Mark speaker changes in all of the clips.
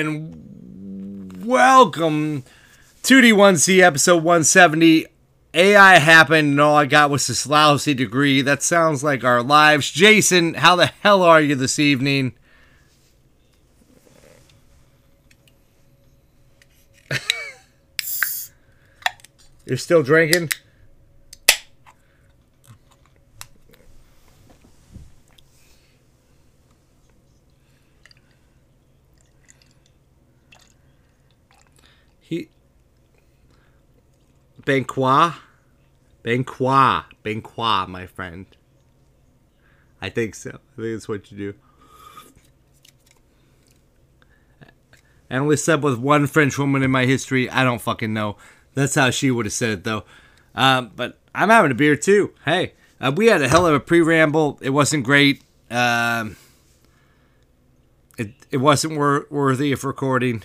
Speaker 1: and welcome to D1C episode 170. AI happened, and all I got was this lousy degree. That sounds like our lives. Jason, how the hell are you this evening? You're still drinking? Benqua? Benqua. Benqua, my friend. I think so. I think that's what you do. I only slept with one French woman in my history. I don't fucking know. That's how she would have said it, though. Um, but I'm having a beer, too. Hey, uh, we had a hell of a pre ramble. It wasn't great. Um, it, it wasn't wor- worthy of recording.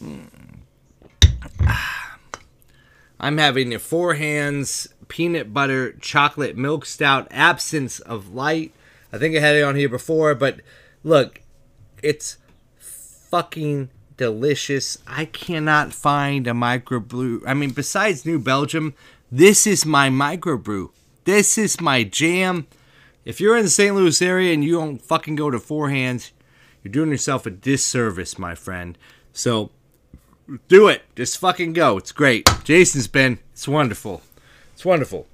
Speaker 1: Mm. I'm having a four hands peanut butter chocolate milk stout absence of light. I think I had it on here before, but look, it's fucking delicious. I cannot find a microbrew. I mean, besides New Belgium, this is my microbrew. This is my jam. If you're in the St. Louis area and you don't fucking go to Four Hands, you're doing yourself a disservice, my friend. So do it. Just fucking go. It's great. Jason's been. It's wonderful. It's wonderful.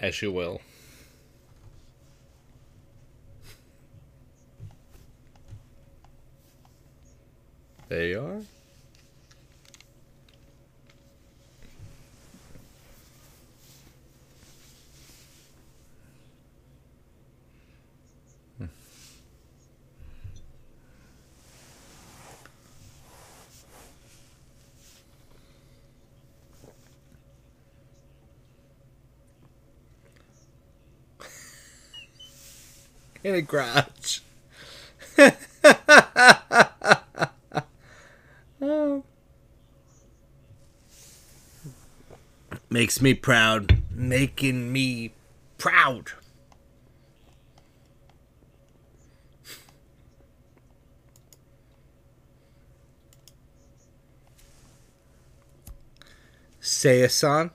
Speaker 1: As you will. There you are. In a garage. Makes me proud. Making me proud. Say a song.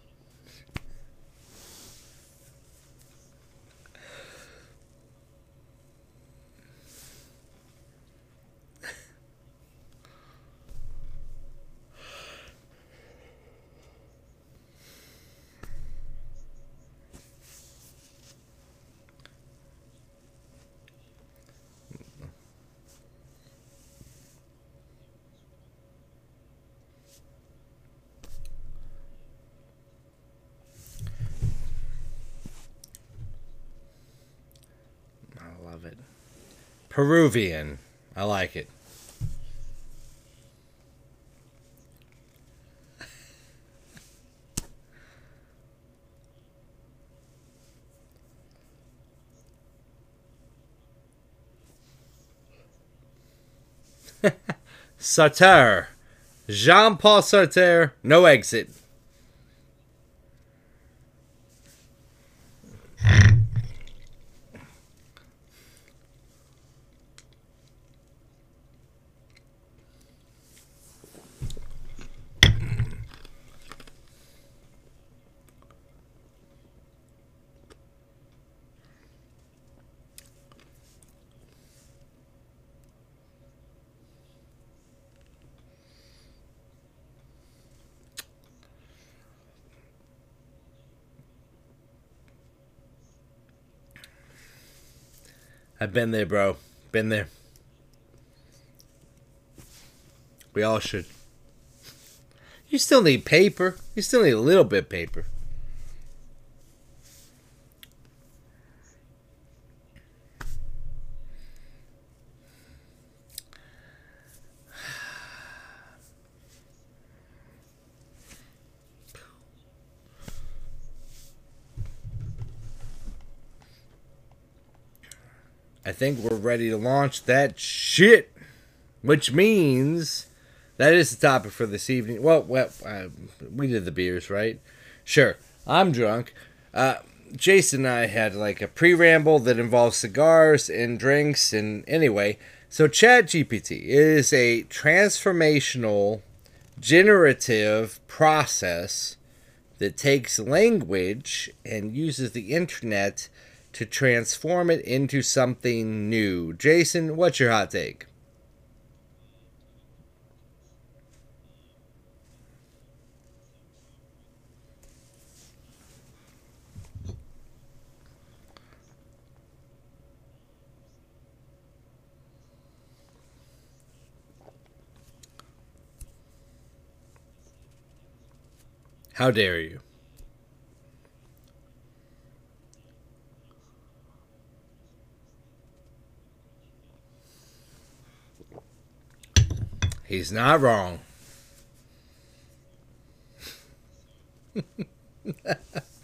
Speaker 1: I love it. Peruvian. I like it. Sartre. Jean Paul Sartre. No exit. I've been there, bro. Been there. We all should. You still need paper. You still need a little bit of paper. Think we're ready to launch that shit. Which means that is the topic for this evening. Well, well uh, we did the beers, right? Sure. I'm drunk. Uh, Jason and I had like a pre ramble that involves cigars and drinks. And anyway, so Chat GPT is a transformational generative process that takes language and uses the internet to transform it into something new. Jason, what's your hot take? How dare you? He's not wrong.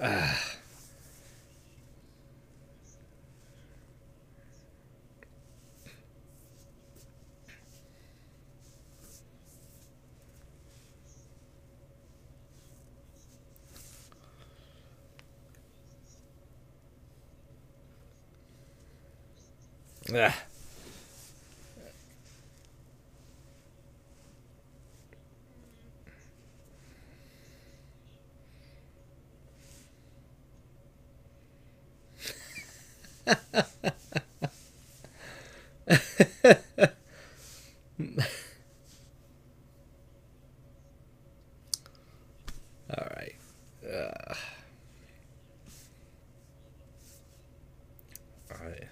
Speaker 1: Ugh. All right. Ugh. All right.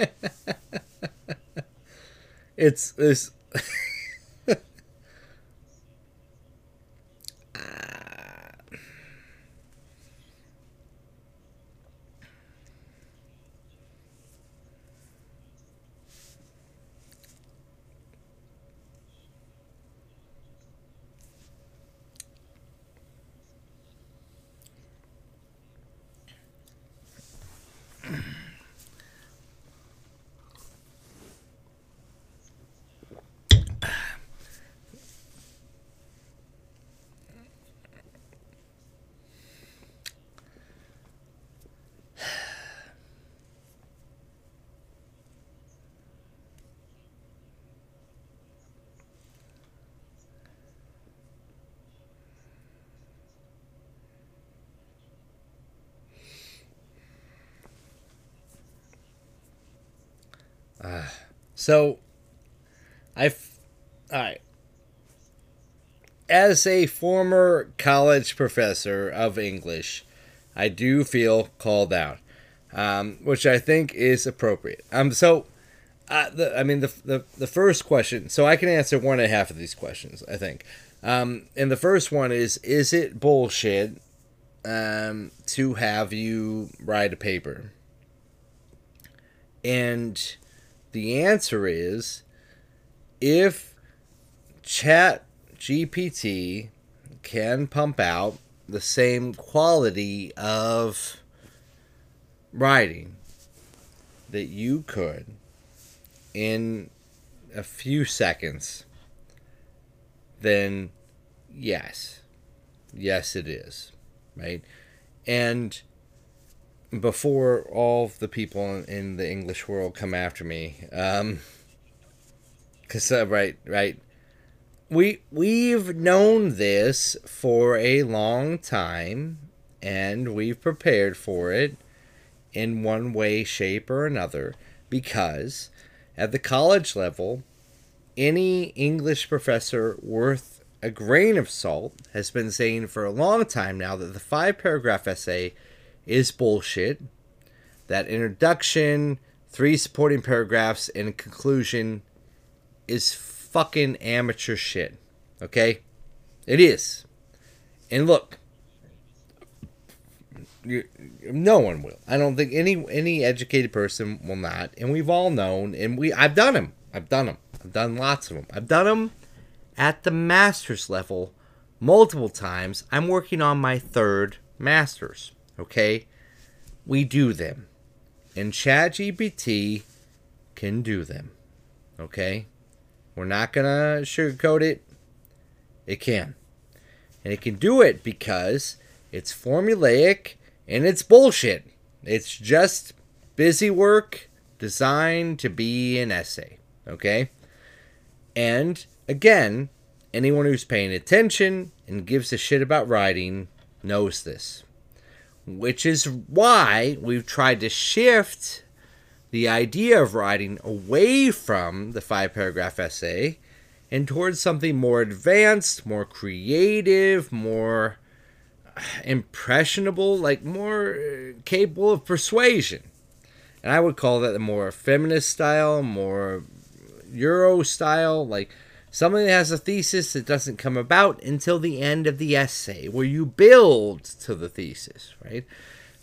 Speaker 1: it's this So, I've. Alright. As a former college professor of English, I do feel called out, um, which I think is appropriate. Um, so, uh, the, I mean, the, the, the first question, so I can answer one and a half of these questions, I think. Um, and the first one is Is it bullshit um, to have you write a paper? And the answer is if Chat GPT can pump out the same quality of writing that you could in a few seconds, then yes. Yes, it is. Right? And before all the people in the English world come after me, um, cause uh, right, right, we we've known this for a long time, and we've prepared for it in one way, shape, or another, because at the college level, any English professor worth a grain of salt, has been saying for a long time now that the five paragraph essay is bullshit. That introduction, three supporting paragraphs, and conclusion is fucking amateur shit. Okay? It is. And look, you, no one will. I don't think any any educated person will not. And we've all known, and we I've done them. I've done them. I've done lots of them. I've done them at the master's level multiple times. I'm working on my third master's. Okay, we do them, and ChatGPT can do them. Okay, we're not gonna sugarcoat it. It can, and it can do it because it's formulaic and it's bullshit. It's just busy work designed to be an essay. Okay? And again, anyone who's paying attention and gives a shit about writing knows this. Which is why we've tried to shift the idea of writing away from the five paragraph essay and towards something more advanced, more creative, more impressionable, like more uh, capable of persuasion. And I would call that the more feminist style, more Euro style, like something that has a thesis that doesn't come about until the end of the essay, where you build to the thesis, right?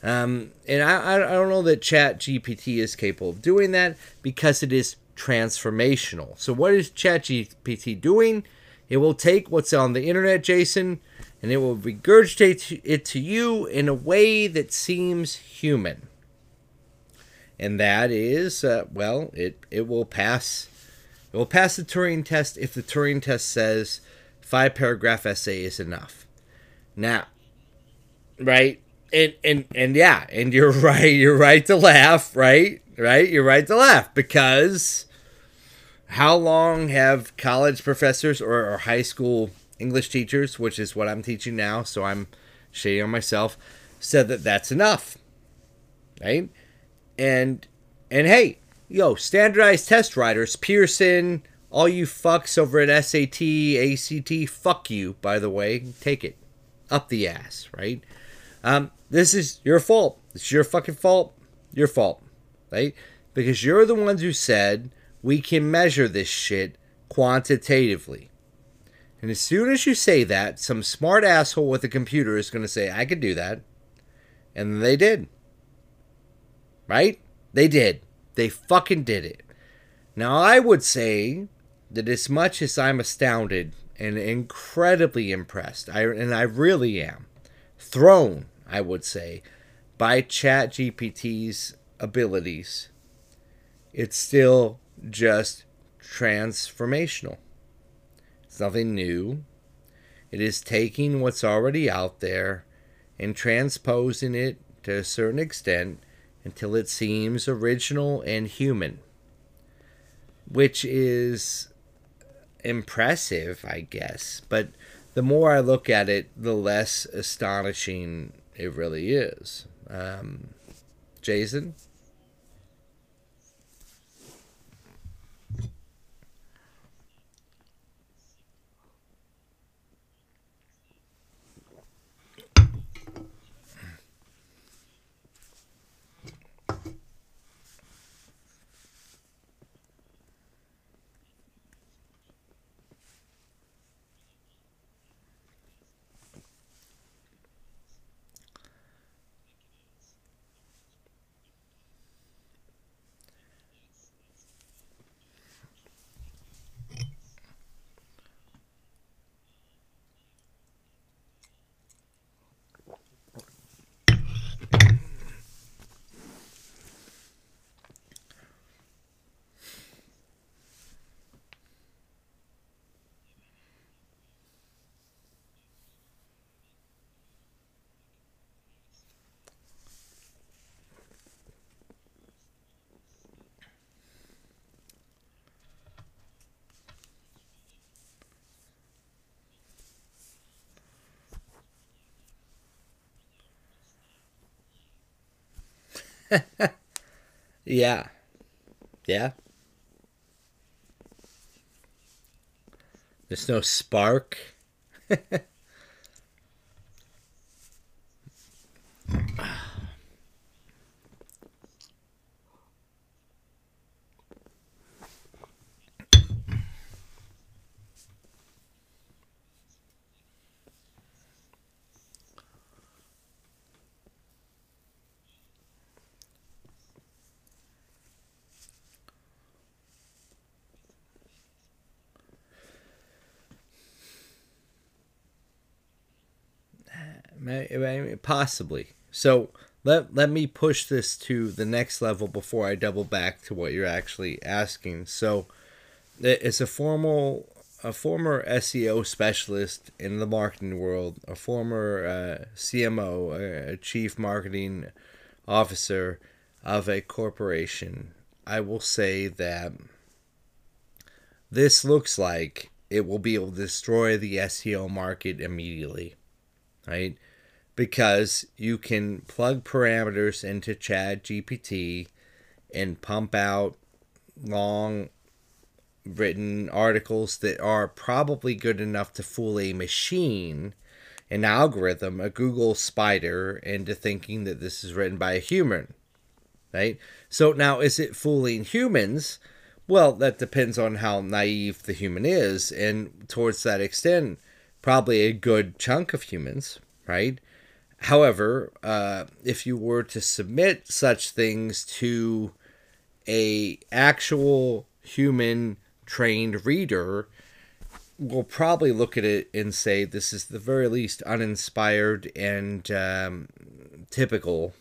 Speaker 1: Um, and I, I don't know that Chat GPT is capable of doing that because it is transformational. So, what is Chat GPT doing? It will take what's on the internet, Jason, and it will regurgitate it to you in a way that seems human. And that is, uh, well, it, it will pass. It will pass the Turing test if the Turing test says five paragraph essay is enough. Now, right, and and and yeah, and you're right. You're right to laugh. Right, right. You're right to laugh because how long have college professors or, or high school English teachers, which is what I'm teaching now, so I'm shading on myself, said that that's enough. Right? And and hey, yo, standardized test writers, Pearson, all you fucks over at SAT, ACT, fuck you, by the way. Take it. Up the ass, right? Um, this is your fault. It's your fucking fault. Your fault. Right? Because you're the ones who said we can measure this shit quantitatively. And as soon as you say that, some smart asshole with a computer is going to say, I could do that. And they did. Right? They did. They fucking did it. Now, I would say that as much as I'm astounded and incredibly impressed, I, and I really am, thrown, I would say, by ChatGPT's abilities, it's still just transformational. It's nothing new. It is taking what's already out there and transposing it to a certain extent until it seems original and human, which is impressive, I guess. But the more I look at it, the less astonishing it really is. Um, Jason? Yeah. Yeah. There's no spark. Possibly. So let let me push this to the next level before I double back to what you're actually asking. So it's a formal a former SEO specialist in the marketing world, a former uh, CMO, a chief marketing officer of a corporation. I will say that this looks like it will be able to destroy the SEO market immediately, right? Because you can plug parameters into Chat GPT and pump out long written articles that are probably good enough to fool a machine, an algorithm, a Google spider into thinking that this is written by a human. Right? So now is it fooling humans? Well, that depends on how naive the human is, and towards that extent, probably a good chunk of humans, right? However, uh, if you were to submit such things to a actual human trained reader, will probably look at it and say this is the very least uninspired and um, typical,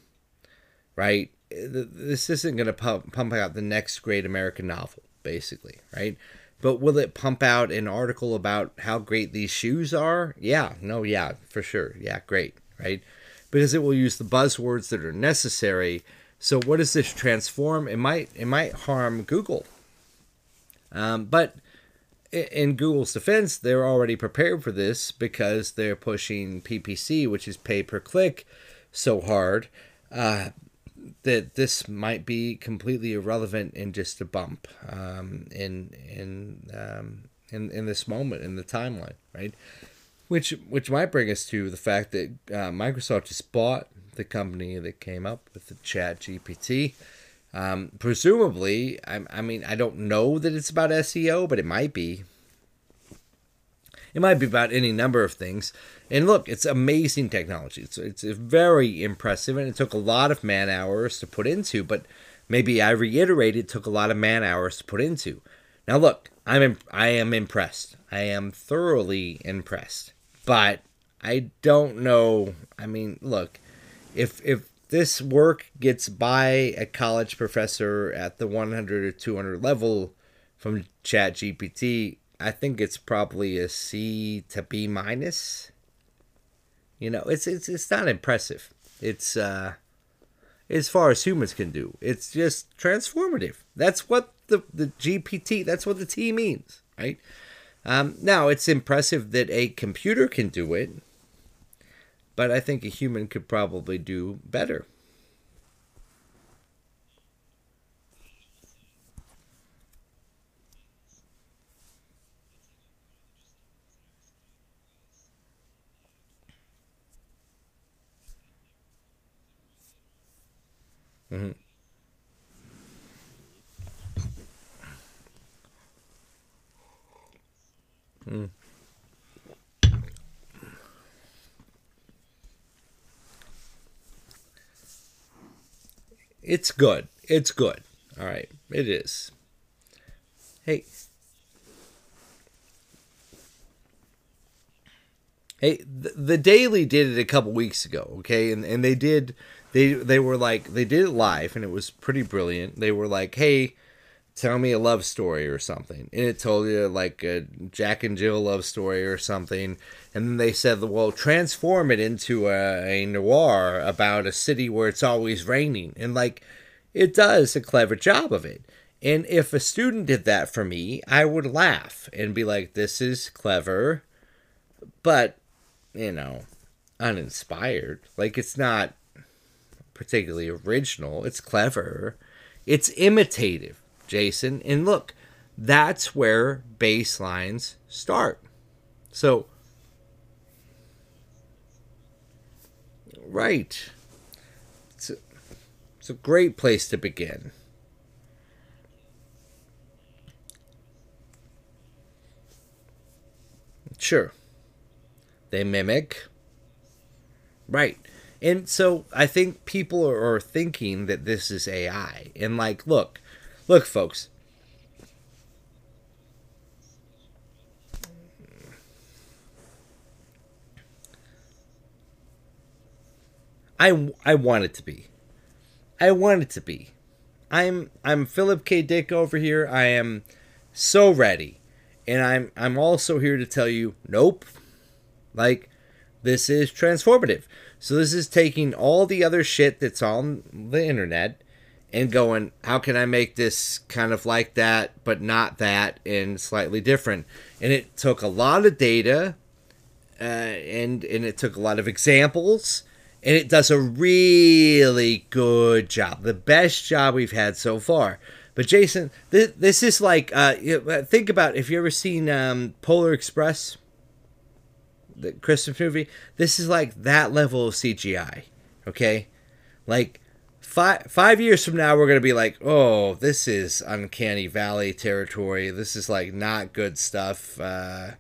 Speaker 1: right? This isn't going to pump, pump out the next great American novel, basically, right? But will it pump out an article about how great these shoes are? Yeah, no, yeah, for sure. Yeah, great right? Because it will use the buzzwords that are necessary. So what does this transform? It might it might harm Google. Um, but in Google's defense, they're already prepared for this because they're pushing PPC, which is pay per click, so hard uh, that this might be completely irrelevant and just a bump um, in in um, in in this moment in the timeline, right? Which which might bring us to the fact that uh, Microsoft just bought the company that came up with the Chat GPT. Um, presumably, I, I mean, I don't know that it's about SEO, but it might be. It might be about any number of things. And look, it's amazing technology. It's, it's very impressive, and it took a lot of man hours to put into, but maybe I reiterate it took a lot of man hours to put into. Now, look, I'm I am impressed. I am thoroughly impressed but I don't know. I mean, look, if if this work gets by a college professor at the 100 or 200 level from Chat GPT, I think it's probably a C to B minus. You know, it's it's it's not impressive. It's uh as far as humans can do. It's just transformative. That's what the the GPT, that's what the T means, right? Um, now, it's impressive that a computer can do it, but I think a human could probably do better. Mm-hmm. Mm. It's good. It's good. All right. It is. Hey. Hey, the, the Daily did it a couple weeks ago, okay? And and they did they they were like they did it live and it was pretty brilliant. They were like, "Hey, tell me a love story or something. And it told you like a Jack and Jill love story or something. And then they said, well, transform it into a, a noir about a city where it's always raining. And like, it does a clever job of it. And if a student did that for me, I would laugh and be like, this is clever, but, you know, uninspired. Like, it's not particularly original. It's clever. It's imitative Jason. And look, that's where baselines start. So, right. It's a, it's a great place to begin. Sure. They mimic. Right. And so I think people are thinking that this is AI. And like, look, look, folks. I, I want it to be. I want it to be. I'm I'm Philip K. Dick over here. I am so ready. And I'm I'm also here to tell you, nope. Like this is transformative. So this is taking all the other shit that's on the internet and going, how can I make this kind of like that, but not that, and slightly different? And it took a lot of data, uh, and and it took a lot of examples, and it does a really good job, the best job we've had so far. But Jason, this, this is like, uh, think about if you ever seen um, Polar Express the Christmas movie, this is like that level of CGI. Okay, like five five years from now, we're gonna be like, oh, this is uncanny valley territory. This is like not good stuff. Uh,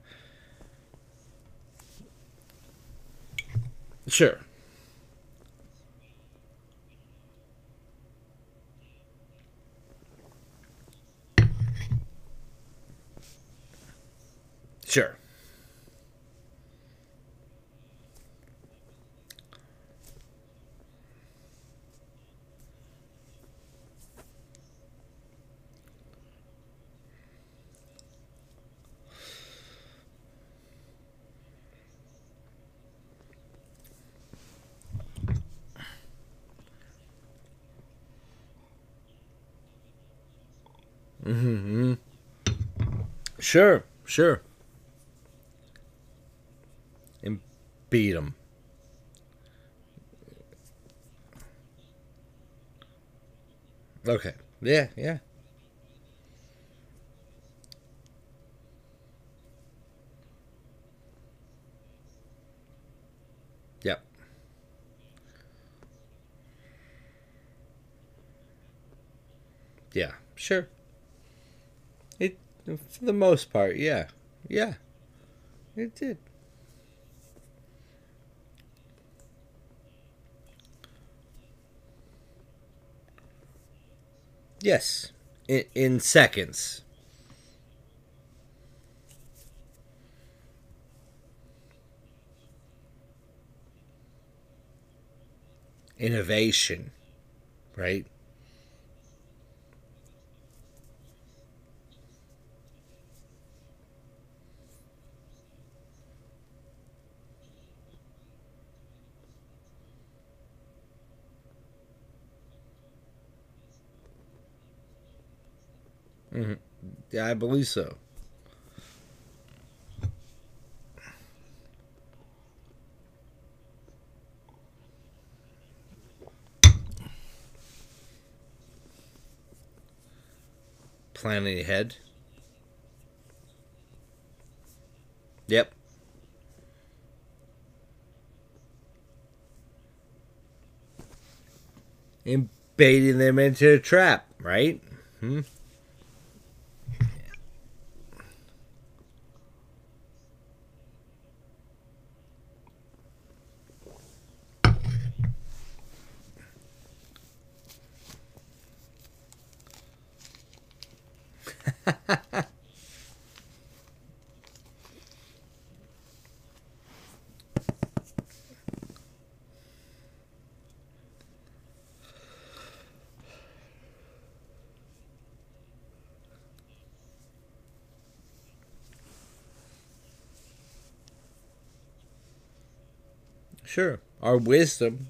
Speaker 1: sure. Sure. Mm-hmm. Sure, sure. And beat them. Okay. Yeah, yeah. Yep. Yeah, sure. For the most part, yeah, yeah, it did. Yes, in, in seconds. Innovation, right? Mm-hmm. Yeah, I believe so. Planning ahead. Yep. And baiting them into a trap, right? Hmm. Sure. Our wisdom.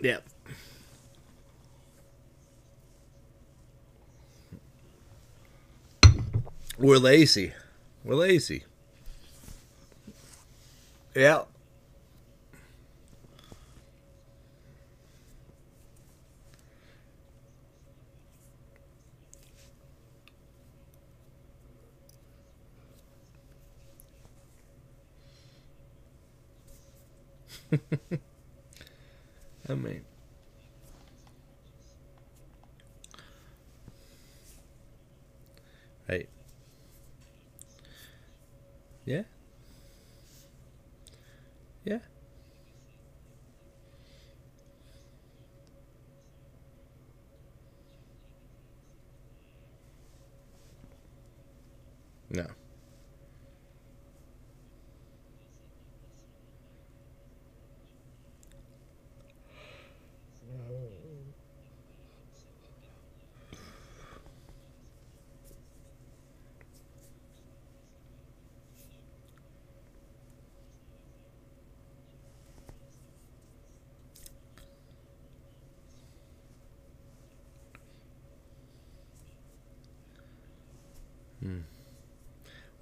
Speaker 1: Yep. We're lazy. We're lazy. Yeah. I mean, right. Yeah. Yeah. No.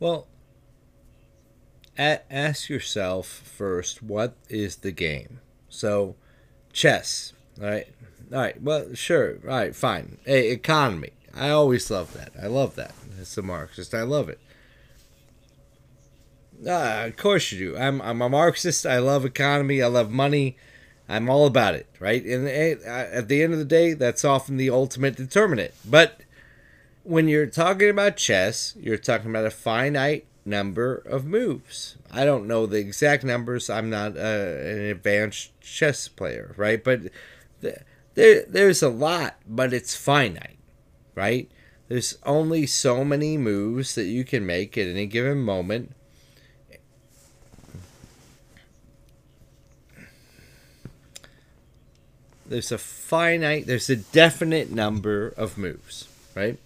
Speaker 1: Well, ask yourself first what is the game? So, chess, all right? All right, well, sure, all right, fine. Hey, economy. I always love that. I love that. As a Marxist, I love it. Uh, of course you do. I'm, I'm a Marxist. I love economy. I love money. I'm all about it, right? And eh, at the end of the day, that's often the ultimate determinant. But when you're talking about chess, you're talking about a finite number of moves. I don't know the exact numbers. I'm not uh, an advanced chess player, right? But th- there, there's a lot, but it's finite, right? There's only so many moves that you can make at any given moment. There's a finite, there's a definite number of moves, right?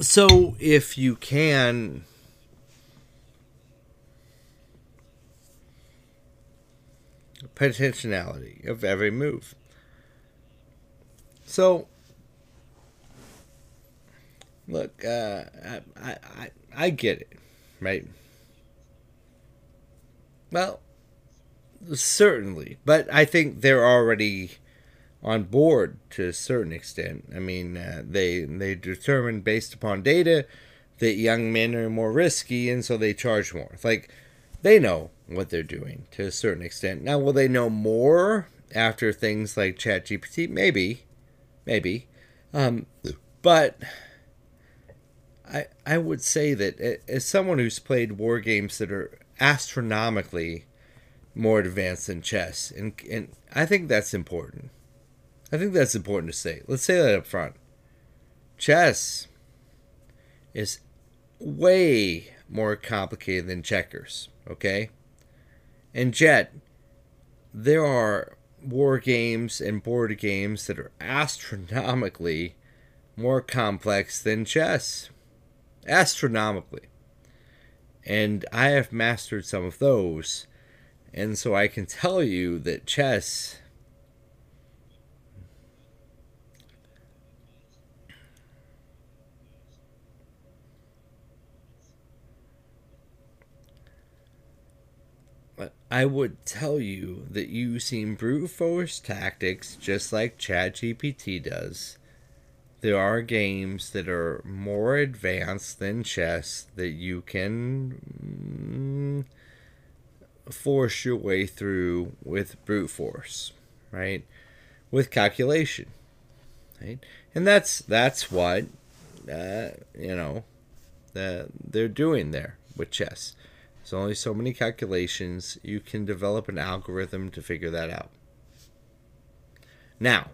Speaker 1: So if you can potentiality of every move. So look, uh, I, I I get it, right? Well, certainly, but I think they're already on board to a certain extent. I mean, uh, they they determine based upon data that young men are more risky, and so they charge more. Like they know what they're doing to a certain extent. Now, will they know more after things like ChatGPT? Maybe, maybe, um, but. I, I would say that as someone who's played war games that are astronomically more advanced than chess, and, and I think that's important. I think that's important to say. Let's say that up front. Chess is way more complicated than checkers, okay? And Jet, there are war games and board games that are astronomically more complex than chess. Astronomically. And I have mastered some of those. And so I can tell you that chess I would tell you that using brute force tactics, just like ChatGPT does, there are games that are more advanced than chess that you can mm, force your way through with brute force, right? With calculation, right? And that's that's what uh, you know that they're doing there with chess. There's only so many calculations. You can develop an algorithm to figure that out. Now,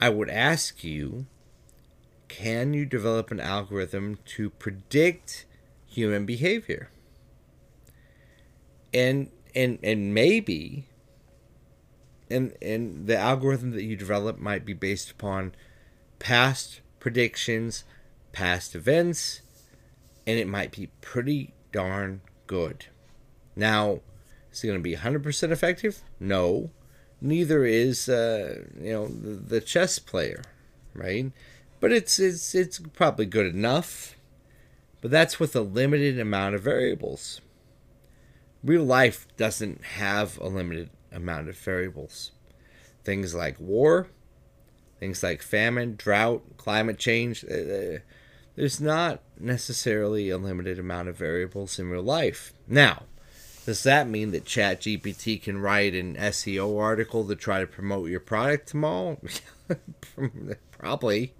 Speaker 1: I would ask you can you develop an algorithm to predict human behavior? And and and maybe and and the algorithm that you develop might be based upon past predictions, past events, and it might be pretty darn good. Now, is it going to be 100% effective? No. Neither is, uh, you know, the, chess player, right? But it's it's it's probably good enough. But that's with a limited amount of variables. Real life doesn't have a limited amount of variables. Things like war, things like famine, drought, climate change, uh, uh, there's not necessarily a limited amount of variables in real life. Now, does that mean that ChatGPT can write an SEO article to try to promote your product tomorrow? Probably.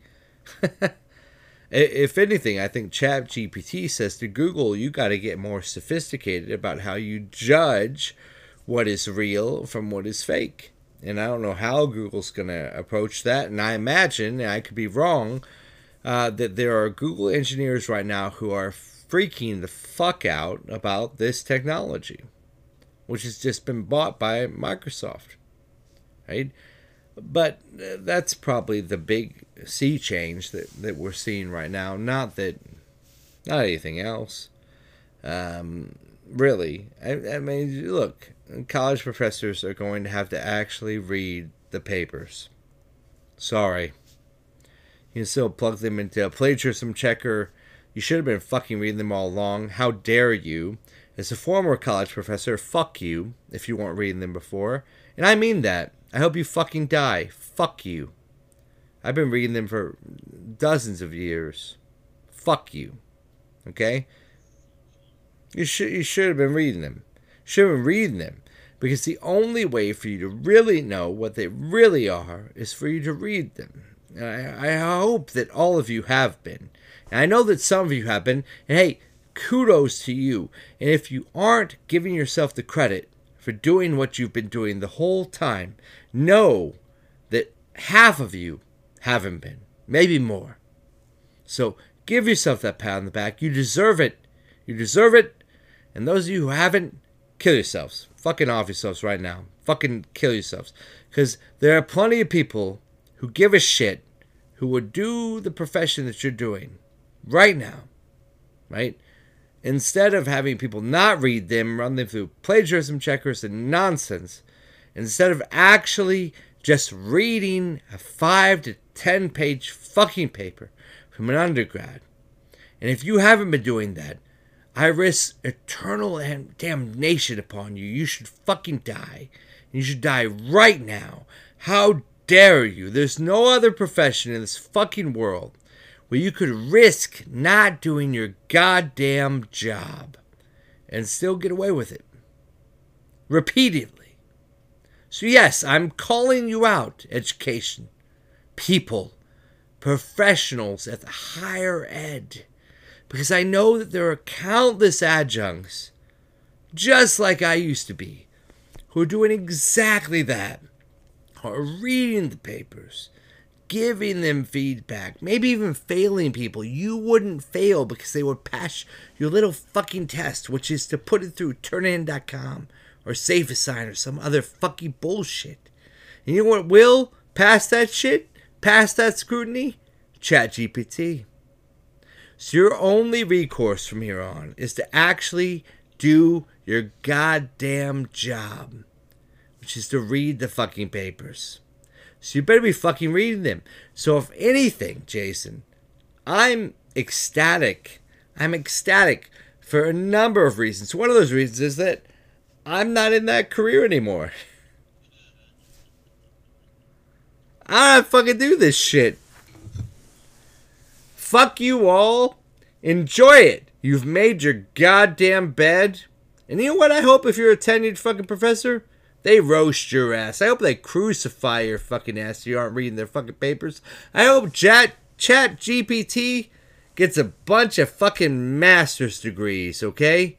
Speaker 1: if anything, I think ChatGPT says to Google, you got to get more sophisticated about how you judge what is real from what is fake. And I don't know how Google's going to approach that. And I imagine, and I could be wrong, uh, that there are Google engineers right now who are freaking the fuck out about this technology, which has just been bought by Microsoft. Right? But uh, that's probably the big sea change that, that we're seeing right now. Not that, not anything else. Um, really. I, I mean, look, college professors are going to have to actually read the papers. Sorry. You can still plug them into a plagiarism checker. You should have been fucking reading them all along. How dare you? As a former college professor, fuck you if you weren't reading them before. And I mean that. I hope you fucking die. Fuck you. I've been reading them for dozens of years. Fuck you. Okay? You should you should have been reading them. Should have been reading them. Because the only way for you to really know what they really are is for you to read them. I, I hope that all of you have been. And I know that some of you have been. And hey, kudos to you. And if you aren't giving yourself the credit for doing what you've been doing the whole time, know that half of you haven't been, maybe more. So give yourself that pat on the back. You deserve it. You deserve it. And those of you who haven't, kill yourselves. Fucking off yourselves right now. Fucking kill yourselves. Because there are plenty of people who give a shit, who would do the profession that you're doing right now, right? Instead of having people not read them, run them through plagiarism checkers and nonsense, instead of actually just reading a five to ten page fucking paper from an undergrad. And if you haven't been doing that, I risk eternal damnation upon you. You should fucking die. You should die right now. How dare you? There's no other profession in this fucking world where you could risk not doing your goddamn job and still get away with it. Repeatedly. So, yes, I'm calling you out, education, people, professionals at the higher ed, because I know that there are countless adjuncts, just like I used to be, who are doing exactly that or reading the papers, giving them feedback, maybe even failing people. You wouldn't fail because they would pass your little fucking test, which is to put it through turnitin.com or SafeAssign or some other fucking bullshit. And you know what will pass that shit? Pass that scrutiny? ChatGPT. So your only recourse from here on is to actually do your goddamn job which is to read the fucking papers. So you better be fucking reading them. So if anything, Jason, I'm ecstatic. I'm ecstatic for a number of reasons. One of those reasons is that I'm not in that career anymore. I don't fucking do this shit. Fuck you all. Enjoy it. You've made your goddamn bed. And you know what I hope if you're a tenured fucking professor? They roast your ass. I hope they crucify your fucking ass if you aren't reading their fucking papers. I hope Chat Chat GPT gets a bunch of fucking master's degrees, okay?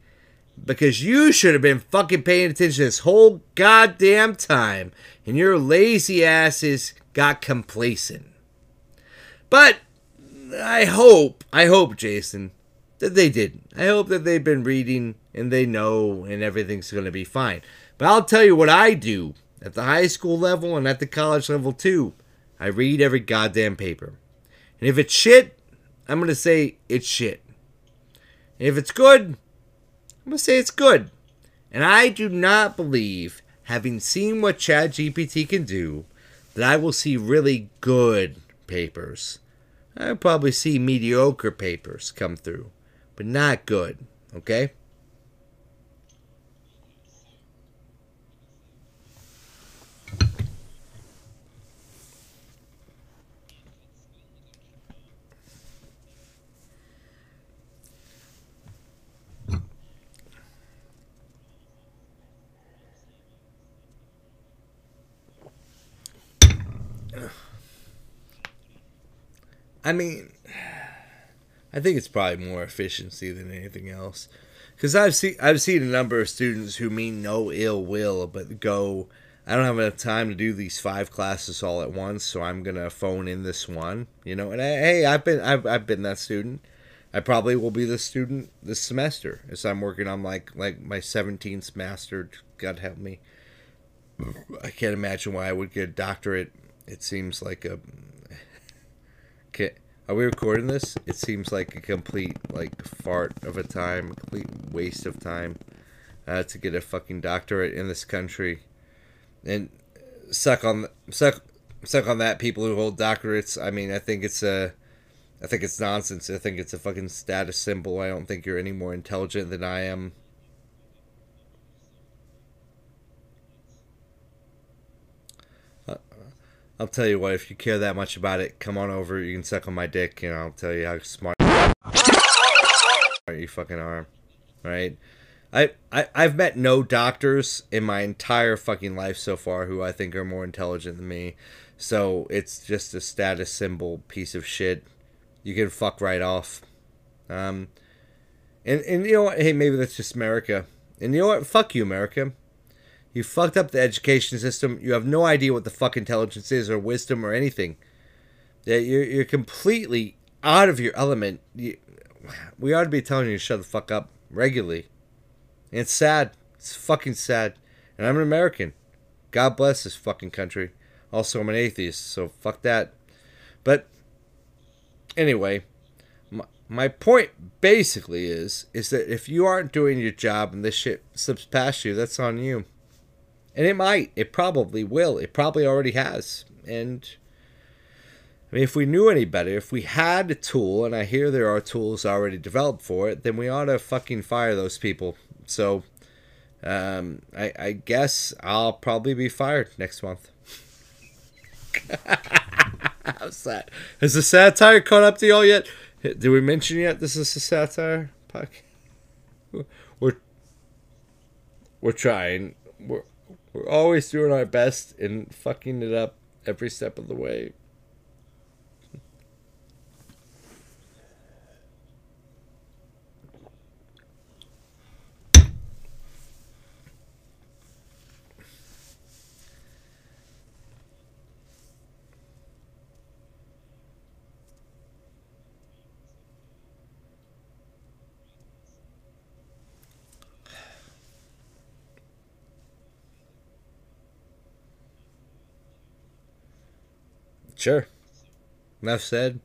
Speaker 1: Because you should have been fucking paying attention this whole goddamn time, and your lazy asses got complacent. But I hope, I hope, Jason, that they didn't. I hope that they've been reading and they know and everything's going to be fine. But I'll tell you what I do at the high school level and at the college level too. I read every goddamn paper. And if it's shit, I'm going to say it's shit. And if it's good, I'm going to say it's good. And I do not believe, having seen what ChatGPT can do, that I will see really good papers. I'll probably see mediocre papers come through, but not good, okay? I mean, I think it's probably more efficiency than anything else. Because I've seen I've seen a number of students who mean no ill will, but go, I don't have enough time to do these five classes all at once, so I'm gonna phone in this one. You know, and I, hey, I've been I've I've been that student. I probably will be the student this semester as I'm working on like like my 17th master. God help me. I can't imagine why I would get a doctorate. It seems like a can, are we recording this? It seems like a complete like fart of a time, complete waste of time uh, to get a fucking doctorate in this country, and suck on suck suck on that. People who hold doctorates. I mean, I think it's a, I think it's nonsense. I think it's a fucking status symbol. I don't think you're any more intelligent than I am. I'll tell you what, if you care that much about it, come on over. You can suck on my dick, and I'll tell you how smart you fucking are. Right? I, I I've met no doctors in my entire fucking life so far who I think are more intelligent than me. So it's just a status symbol piece of shit. You can fuck right off. Um, and and you know what? Hey, maybe that's just America. And you know what? Fuck you, America. You fucked up the education system. You have no idea what the fuck intelligence is or wisdom or anything. Yeah, you're, you're completely out of your element. You, we ought to be telling you to shut the fuck up regularly. And it's sad. It's fucking sad. And I'm an American. God bless this fucking country. Also, I'm an atheist, so fuck that. But anyway, my, my point basically is is that if you aren't doing your job and this shit slips past you, that's on you. And it might. It probably will. It probably already has. And I mean, if we knew any better, if we had a tool, and I hear there are tools already developed for it, then we ought to fucking fire those people. So um, I, I guess I'll probably be fired next month. How's that? Has the satire caught up to y'all yet? Did we mention yet this is a satire? Puck? We're we're trying. We're we're always doing our best and fucking it up every step of the way. Sure. Enough said.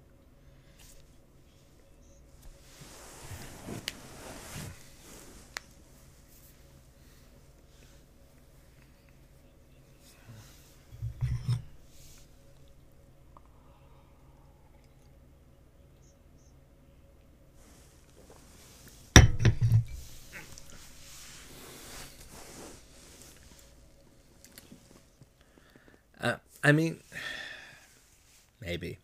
Speaker 1: Uh, I mean, maybe.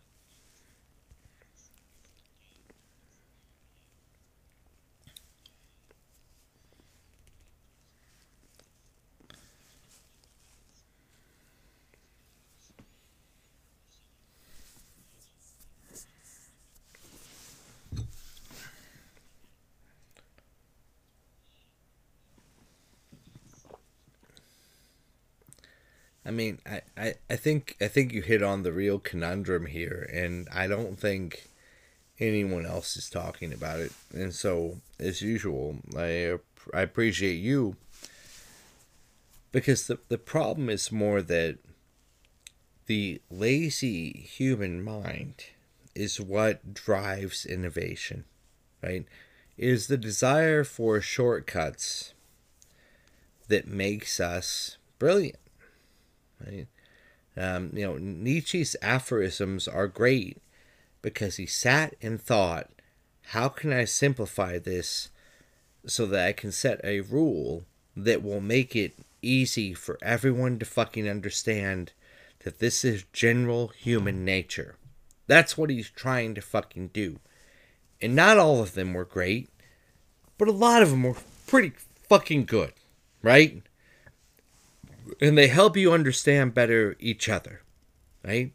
Speaker 1: I mean, I, think I think you hit on the real conundrum here, and I don't think anyone else is talking about it. And so, as usual, I I appreciate you because the the problem is more that the lazy human mind is what drives innovation, right? It is the desire for shortcuts that makes us brilliant right? Um, you know, Nietzsche's aphorisms are great because he sat and thought, how can I simplify this so that I can set a rule that will make it easy for everyone to fucking understand that this is general human nature. That's what he's trying to fucking do. And not all of them were great, but a lot of them were pretty fucking good, right? And they help you understand better each other, right?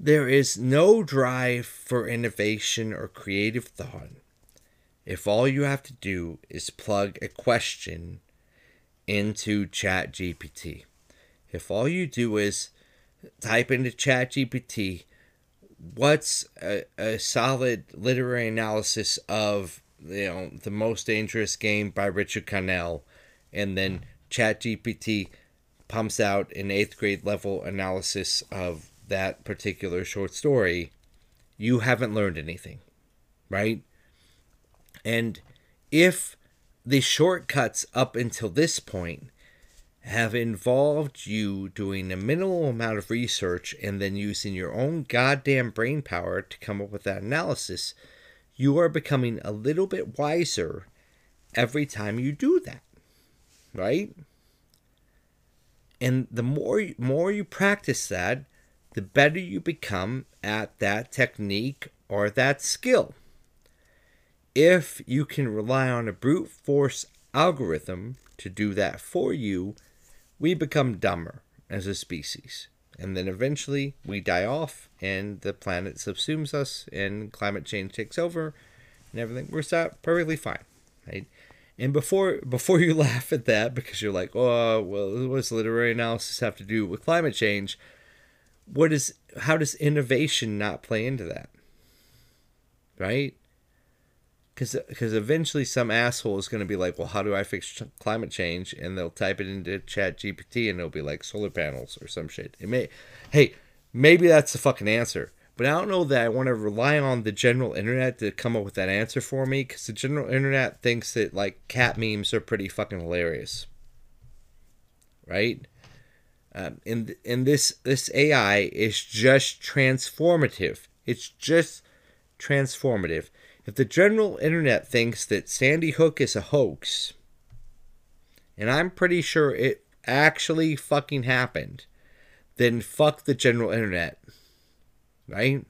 Speaker 1: There is no drive for innovation or creative thought if all you have to do is plug a question into ChatGPT. If all you do is type into ChatGPT, what's a, a solid literary analysis of you know the most dangerous game by Richard Connell, and then ChatGPT pumps out an eighth grade level analysis of that particular short story, you haven't learned anything, right? And if the shortcuts up until this point have involved you doing a minimal amount of research and then using your own goddamn brain power to come up with that analysis, you are becoming a little bit wiser every time you do that. Right? And the more more you practice that, the better you become at that technique or that skill if you can rely on a brute force algorithm to do that for you, we become dumber as a species. And then eventually we die off and the planet subsumes us and climate change takes over and everything works out perfectly fine. Right? And before before you laugh at that because you're like, oh well what does literary analysis have to do with climate change? What is how does innovation not play into that? Right? because because eventually some asshole is going to be like, well, how do I fix climate change? And they'll type it into Chat GPT, and it'll be like solar panels or some shit. It may, hey, maybe that's the fucking answer, but I don't know that I want to rely on the general internet to come up with that answer for me, because the general internet thinks that like cat memes are pretty fucking hilarious, right? Um, and and this this AI is just transformative. It's just transformative if the general internet thinks that Sandy Hook is a hoax, and I'm pretty sure it actually fucking happened, then fuck the general internet. Right?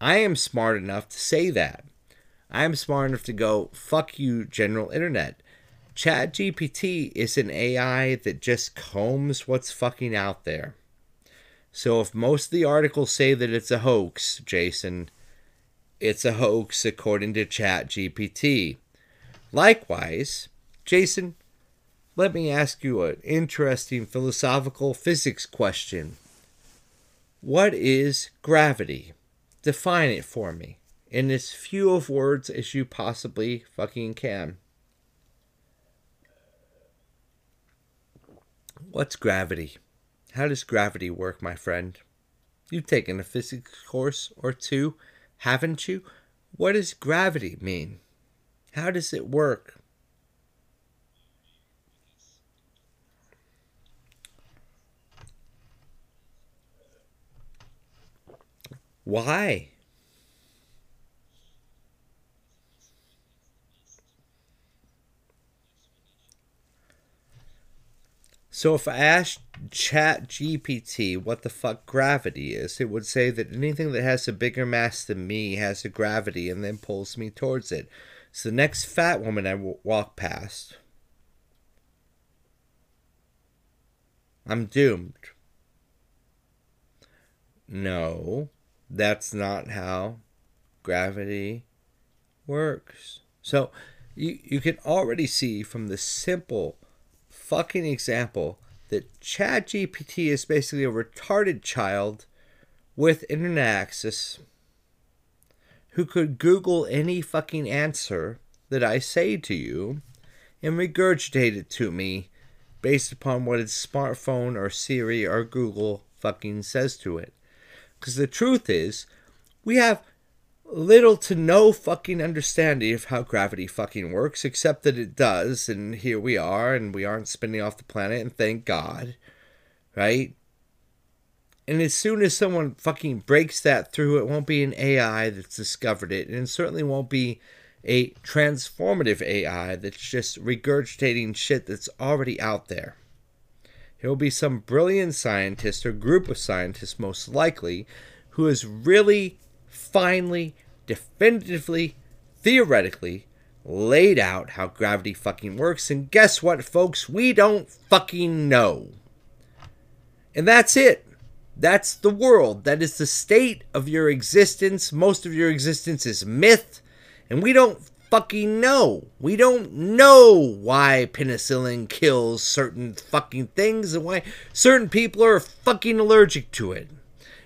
Speaker 1: I am smart enough to say that. I am smart enough to go, fuck you, general internet. ChatGPT is an AI that just combs what's fucking out there. So if most of the articles say that it's a hoax, Jason, it's a hoax according to ChatGPT. Likewise, Jason, let me ask you an interesting philosophical physics question. What is gravity? Define it for me in as few of words as you possibly fucking can. What's gravity? How does gravity work, my friend? You've taken a physics course or two haven't you? What does gravity mean? How does it work? Why? So if I asked Chat GPT what the fuck gravity is, it would say that anything that has a bigger mass than me has a gravity and then pulls me towards it. So the next fat woman I walk past, I'm doomed. No, that's not how gravity works. So you you can already see from the simple fucking example that ChatGPT is basically a retarded child with internet access who could Google any fucking answer that I say to you and regurgitate it to me based upon what its smartphone or Siri or Google fucking says to it. Because the truth is, we have little to no fucking understanding of how gravity fucking works, except that it does, and here we are, and we aren't spinning off the planet, and thank God, right? And as soon as someone fucking breaks that through, it won't be an AI that's discovered it. And it certainly won't be a transformative AI that's just regurgitating shit that's already out there. It will be some brilliant scientist or group of scientists, most likely, who has really finally, definitively, theoretically laid out how gravity fucking works. And guess what, folks? We don't fucking know. And that's it. That's the world. That is the state of your existence. Most of your existence is myth. And we don't fucking know. We don't know why penicillin kills certain fucking things and why certain people are fucking allergic to it.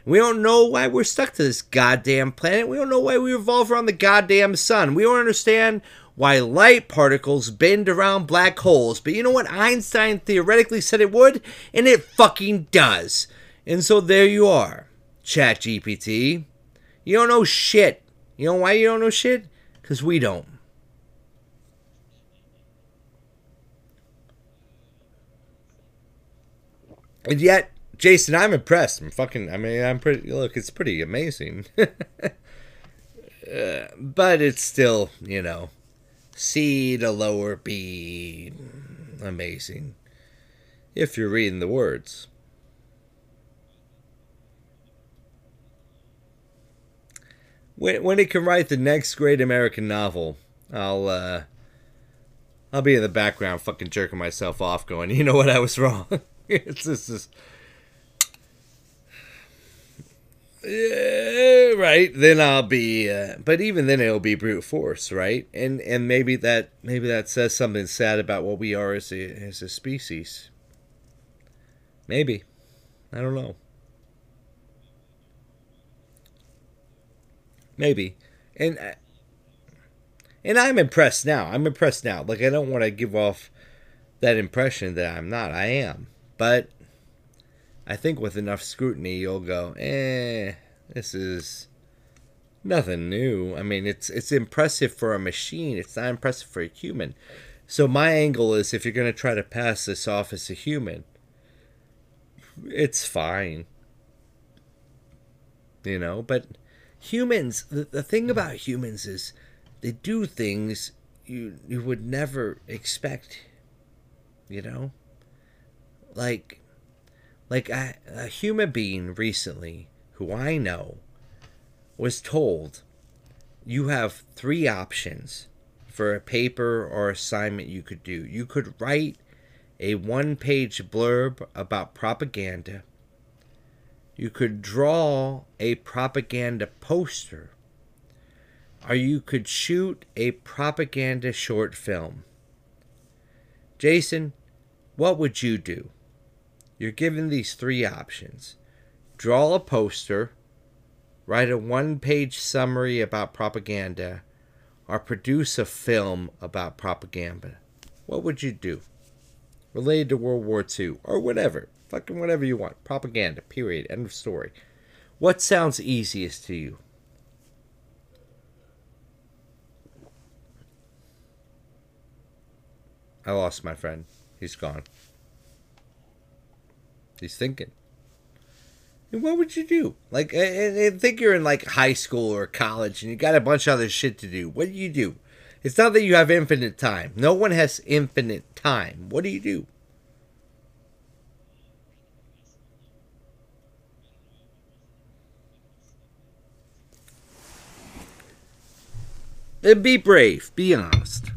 Speaker 1: We don't know why we're stuck to this goddamn planet. We don't know why we revolve around the goddamn sun. We don't understand why light particles bend around black holes. But you know what? Einstein theoretically said it would, and it fucking does. And so there you are, ChatGPT. You don't know shit. You know why you don't know shit? Because we don't. And yet, Jason, I'm impressed. I'm fucking. I mean, I'm pretty. Look, it's pretty amazing. uh, but it's still, you know, C to lower B. Amazing. If you're reading the words. When, when he can write the next great American novel, I'll uh, I'll be in the background fucking jerking myself off, going, you know what, I was wrong. It's just this. Yeah, right. Then I'll be, uh, but even then it'll be brute force, right? And and maybe that maybe that says something sad about what we are as a as a species. Maybe, I don't know. Maybe, and uh, and I'm impressed now. I'm impressed now. Like I don't want to give off that impression that I'm not. I am. But I think with enough scrutiny, you'll go, eh, this is nothing new. I mean, it's it's impressive for a machine. It's not impressive for a human. So my angle is, if you're going to try to pass this off as a human, it's fine. You know, but humans, the, the thing about humans is they do things you you would never expect. You know? Like like a, a human being recently who I know was told you have three options for a paper or assignment you could do. You could write a one page blurb about propaganda. You could draw a propaganda poster. Or you could shoot a propaganda short film. Jason, what would you do? You're given these three options draw a poster, write a one page summary about propaganda, or produce a film about propaganda. What would you do? Related to World War II, or whatever. Fucking whatever you want. Propaganda, period. End of story. What sounds easiest to you? I lost my friend. He's gone. He's thinking. And what would you do? Like, I think you're in like high school or college and you got a bunch of other shit to do. What do you do? It's not that you have infinite time. No one has infinite time. What do you do? Be brave. Be honest.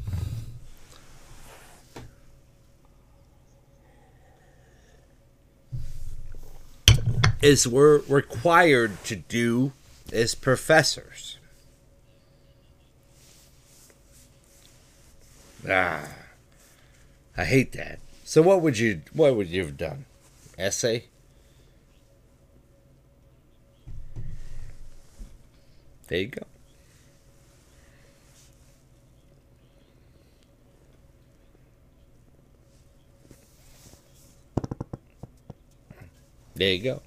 Speaker 1: Is we're required to do as professors. Ah, I hate that. So what would you what would you have done? Essay? There you go. There you go.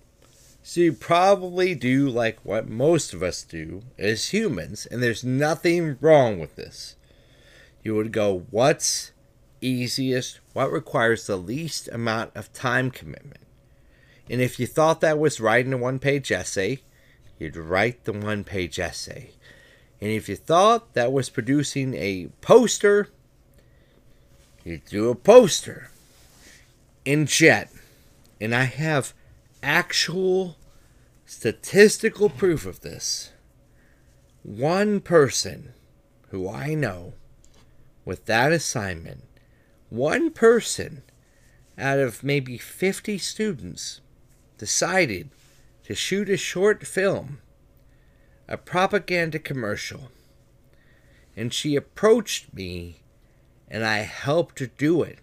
Speaker 1: So you probably do like what most of us do as humans, and there's nothing wrong with this. You would go, what's easiest? What requires the least amount of time commitment? And if you thought that was writing a one page essay, you'd write the one page essay. And if you thought that was producing a poster, you'd do a poster in Jet. And I have actual statistical proof of this. One person who I know with that assignment, one person out of maybe 50 students decided to shoot a short film, a propaganda commercial. And she approached me and I helped her do it.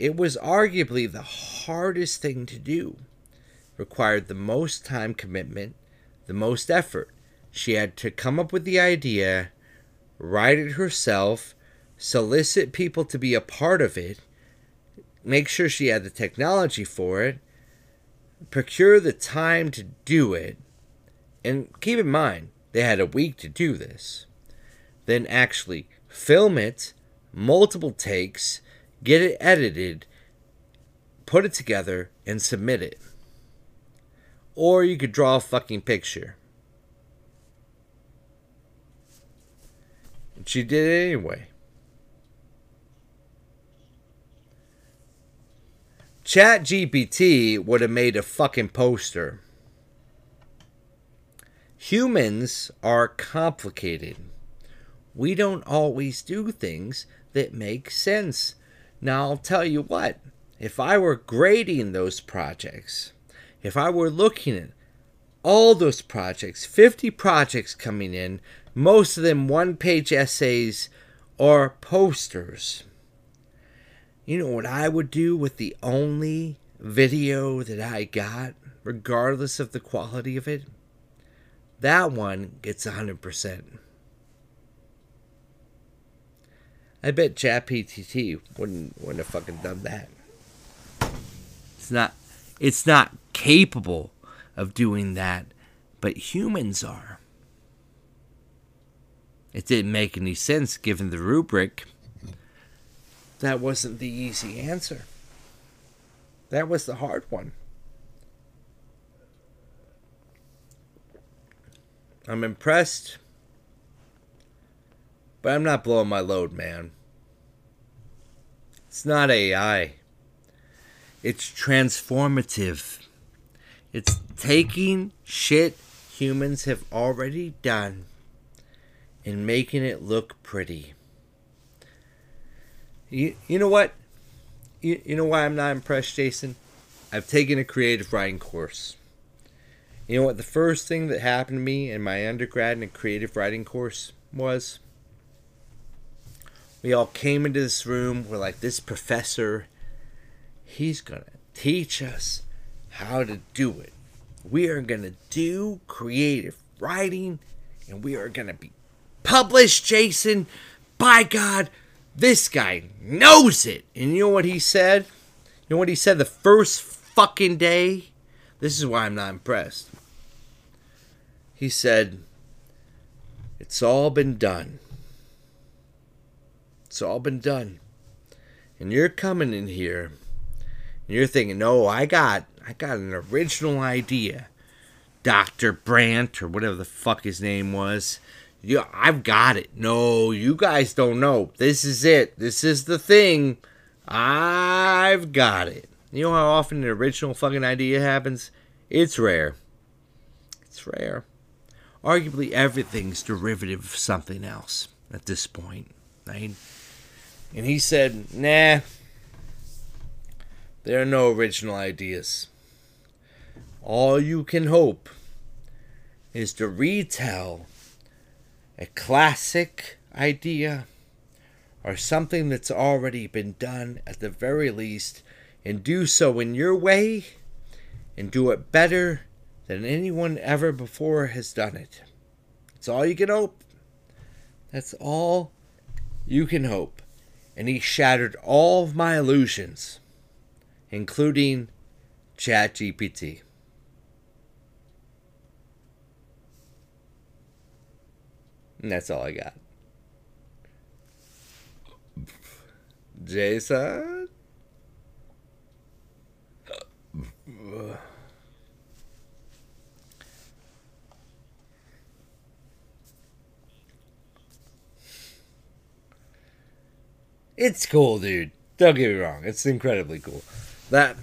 Speaker 1: It was arguably the hardest thing to do, required the most time commitment, the most effort. She had to come up with the idea, write it herself, solicit people to be a part of it, make sure she had the technology for it, procure the time to do it, and keep in mind, they had a week to do this. Then actually film it, multiple takes, get it edited, put it together, and submit it. Or you could draw a fucking picture. And she did it anyway. Chat GPT would have made a fucking poster. Humans are complicated. We don't always do things that make sense. Now, I'll tell you what, if I were grading those projects, if I were looking at all those projects, 50 projects coming in, most of them one page essays or posters you know what I would do with the only video that I got, regardless of the quality of it? That one gets 100%. I bet ChatGPT wouldn't wouldn't have fucking done that. It's not it's not capable of doing that, but humans are. It didn't make any sense given the rubric that wasn't the easy answer. That was the hard one. I'm impressed, but I'm not blowing my load, man. It's not AI, it's transformative. It's taking shit humans have already done and making it look pretty. You, you know what? You, you know why I'm not impressed, Jason? I've taken a creative writing course. You know what the first thing that happened to me in my undergrad in a creative writing course was? We all came into this room. We're like, this professor, he's going to teach us how to do it. We are going to do creative writing and we are going to be published, Jason. By God, this guy knows it. And you know what he said? You know what he said the first fucking day? This is why I'm not impressed. He said, It's all been done. It's all been done. And you're coming in here and you're thinking, no, I got I got an original idea. Dr. Brandt or whatever the fuck his name was yeah, I've got it. No, you guys don't know. This is it. This is the thing. I've got it. You know how often an original fucking idea happens? It's rare. It's rare. Arguably everything's derivative of something else at this point. Right? And he said, nah, there are no original ideas. All you can hope is to retell a classic idea or something that's already been done at the very least and do so in your way and do it better than anyone ever before has done it. That's all you can hope. That's all you can hope. And he shattered all of my illusions, including ChatGPT. And that's all I got. Jason? It's cool, dude. Don't get me wrong. It's incredibly cool. That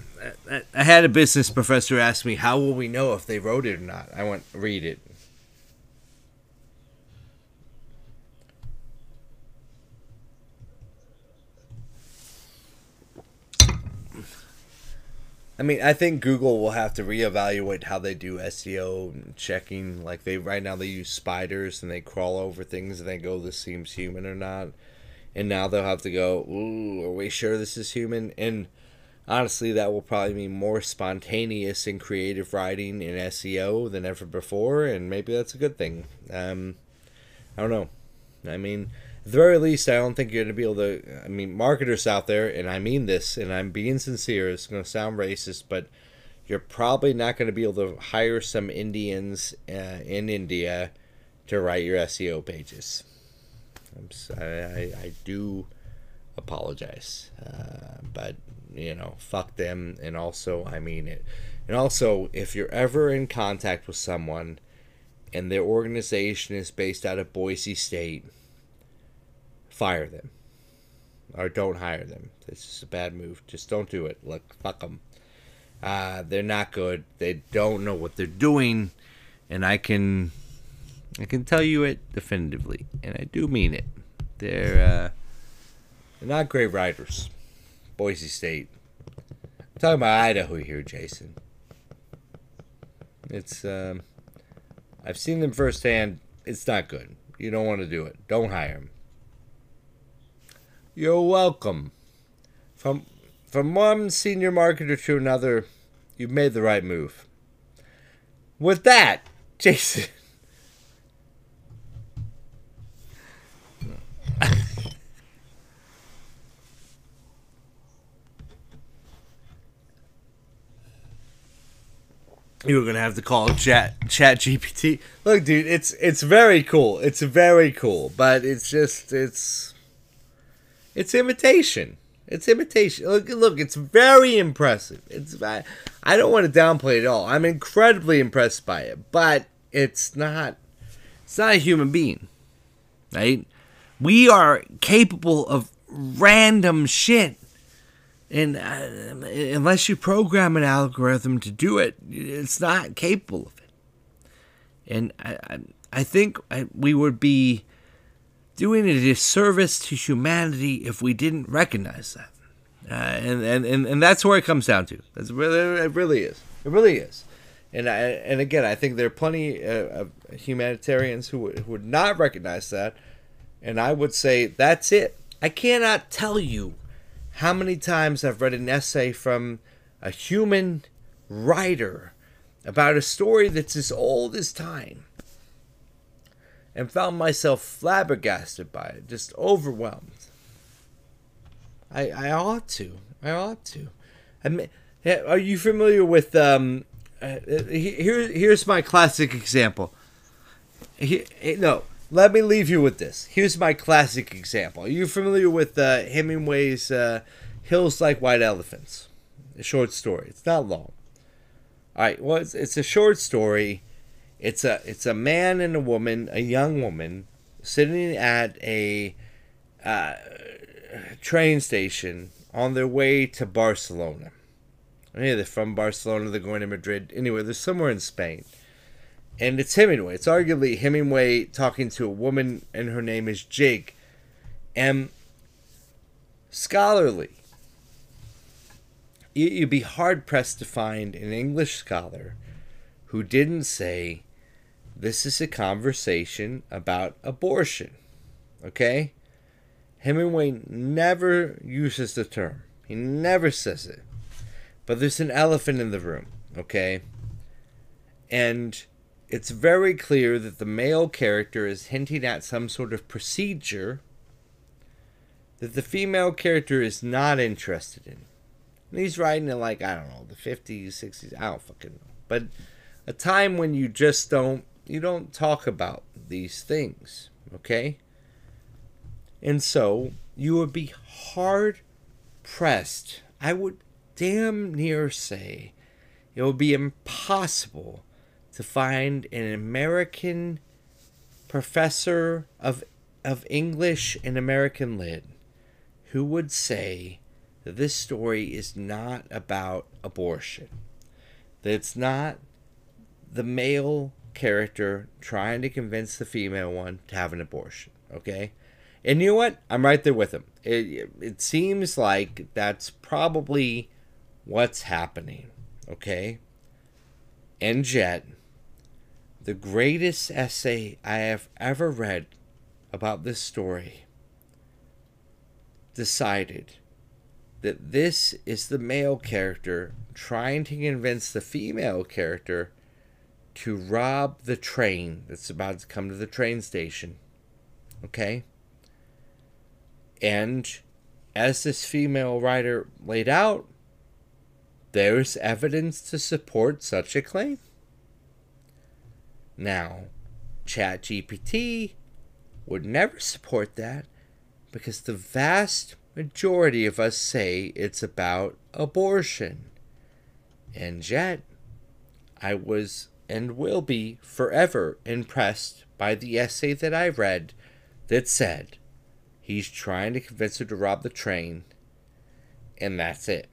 Speaker 1: I, had a business professor ask me, "How will we know if they wrote it or not?" I went, "Read it." I mean, I think Google will have to reevaluate how they do SEO checking. Like they right now they use spiders and they crawl over things and they go, "This seems human or not," and now they'll have to go, "Ooh, are we sure this is human?" And honestly, that will probably be more spontaneous and creative writing in SEO than ever before, and maybe that's a good thing. Um, I don't know. I mean, at the very least, I don't think you're going to be able to. I mean, marketers out there, and I mean this, and I'm being sincere, it's going to sound racist, but you're probably not going to be able to hire some Indians uh, in India to write your SEO pages. I'm, I, I, do apologize, uh, but you know, fuck them, and also I mean it. And also, if you're ever in contact with someone and their organization is based out of Boise State, fire them or don't hire them. It's just a bad move. Just don't do it. Look, fuck them. Uh, they're not good. They don't know what they're doing, and I can, I can tell you it definitively, and I do mean it. They're, uh, they're not great writers. Boise State. I'm talking about Idaho here, Jason. It's, um, I've seen them firsthand. It's not good. You don't want to do it. Don't hire them. You're welcome. From from one senior marketer to another, you've made the right move. With that, Jason. You were gonna have to call chat chat gpt look dude it's it's very cool. It's very cool but it's just it's it's imitation. It's imitation. Look look it's very impressive. It's i, I don't want to downplay it at all. I'm incredibly impressed by it but it's not it's not a human being right? We are capable of random shit and uh, unless you program an algorithm to do it, it's not capable of it. And I, I, I think we would be doing a disservice to humanity if we didn't recognize that. Uh, and, and, and, and that's where it comes down to. That's really, it really is. It really is. And I, and again, I think there are plenty of humanitarians who, who would not recognize that. And I would say that's it. I cannot tell you how many times I've read an essay from a human writer about a story that's as old as time and found myself flabbergasted by it, just overwhelmed. I, I ought to. I ought to. I mean, are you familiar with um? Uh, here, here's my classic example. Here, no, let me leave you with this. Here's my classic example. Are you familiar with uh, Hemingway's uh, Hills Like White Elephants? A short story. It's not long. All right. Well, it's, it's a short story. It's a it's a man and a woman, a young woman, sitting at a uh, train station on their way to Barcelona. Yeah, they're from Barcelona. They're going to Madrid. Anyway, they're somewhere in Spain and it's Hemingway. It's arguably Hemingway talking to a woman, and her name is Jig. And scholarly, you'd be hard pressed to find an English scholar who didn't say, This is a conversation about abortion. Okay? Hemingway never uses the term, he never says it. But there's an elephant in the room, okay? And it's very clear that the male character is hinting at some sort of procedure that the female character is not interested in. And he's writing in like, I don't know, the 50s, 60s, I don't fucking know. But a time when you just don't you don't talk about these things, okay? And so you would be hard pressed. I would damn near say it would be impossible to find an American professor of of English and American Lit who would say that this story is not about abortion. That it's not the male character trying to convince the female one to have an abortion, okay? And you know what? I'm right there with him. It, it seems like that's probably what's happening, okay? And yet, the greatest essay I have ever read about this story decided that this is the male character trying to convince the female character to rob the train that's about to come to the train station. Okay? And as this female writer laid out, there's evidence to support such a claim. Now, ChatGPT would never support that because the vast majority of us say it's about abortion. And yet, I was and will be forever impressed by the essay that I read that said he's trying to convince her to rob the train, and that's it.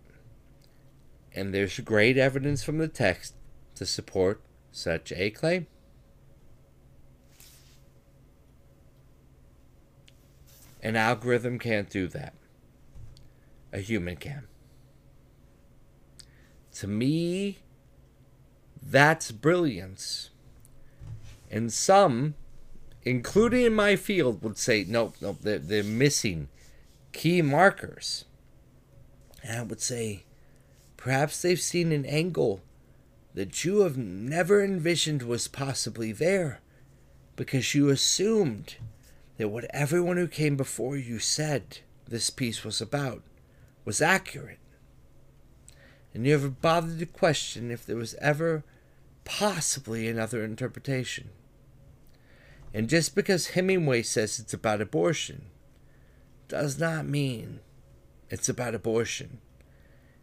Speaker 1: And there's great evidence from the text to support such a claim. An algorithm can't do that. A human can. To me, that's brilliance. And some, including in my field, would say, nope, nope, they're, they're missing key markers. And I would say, perhaps they've seen an angle that you have never envisioned was possibly there because you assumed that what everyone who came before you said this piece was about was accurate. And you never bothered to question if there was ever possibly another interpretation. And just because Hemingway says it's about abortion does not mean it's about abortion.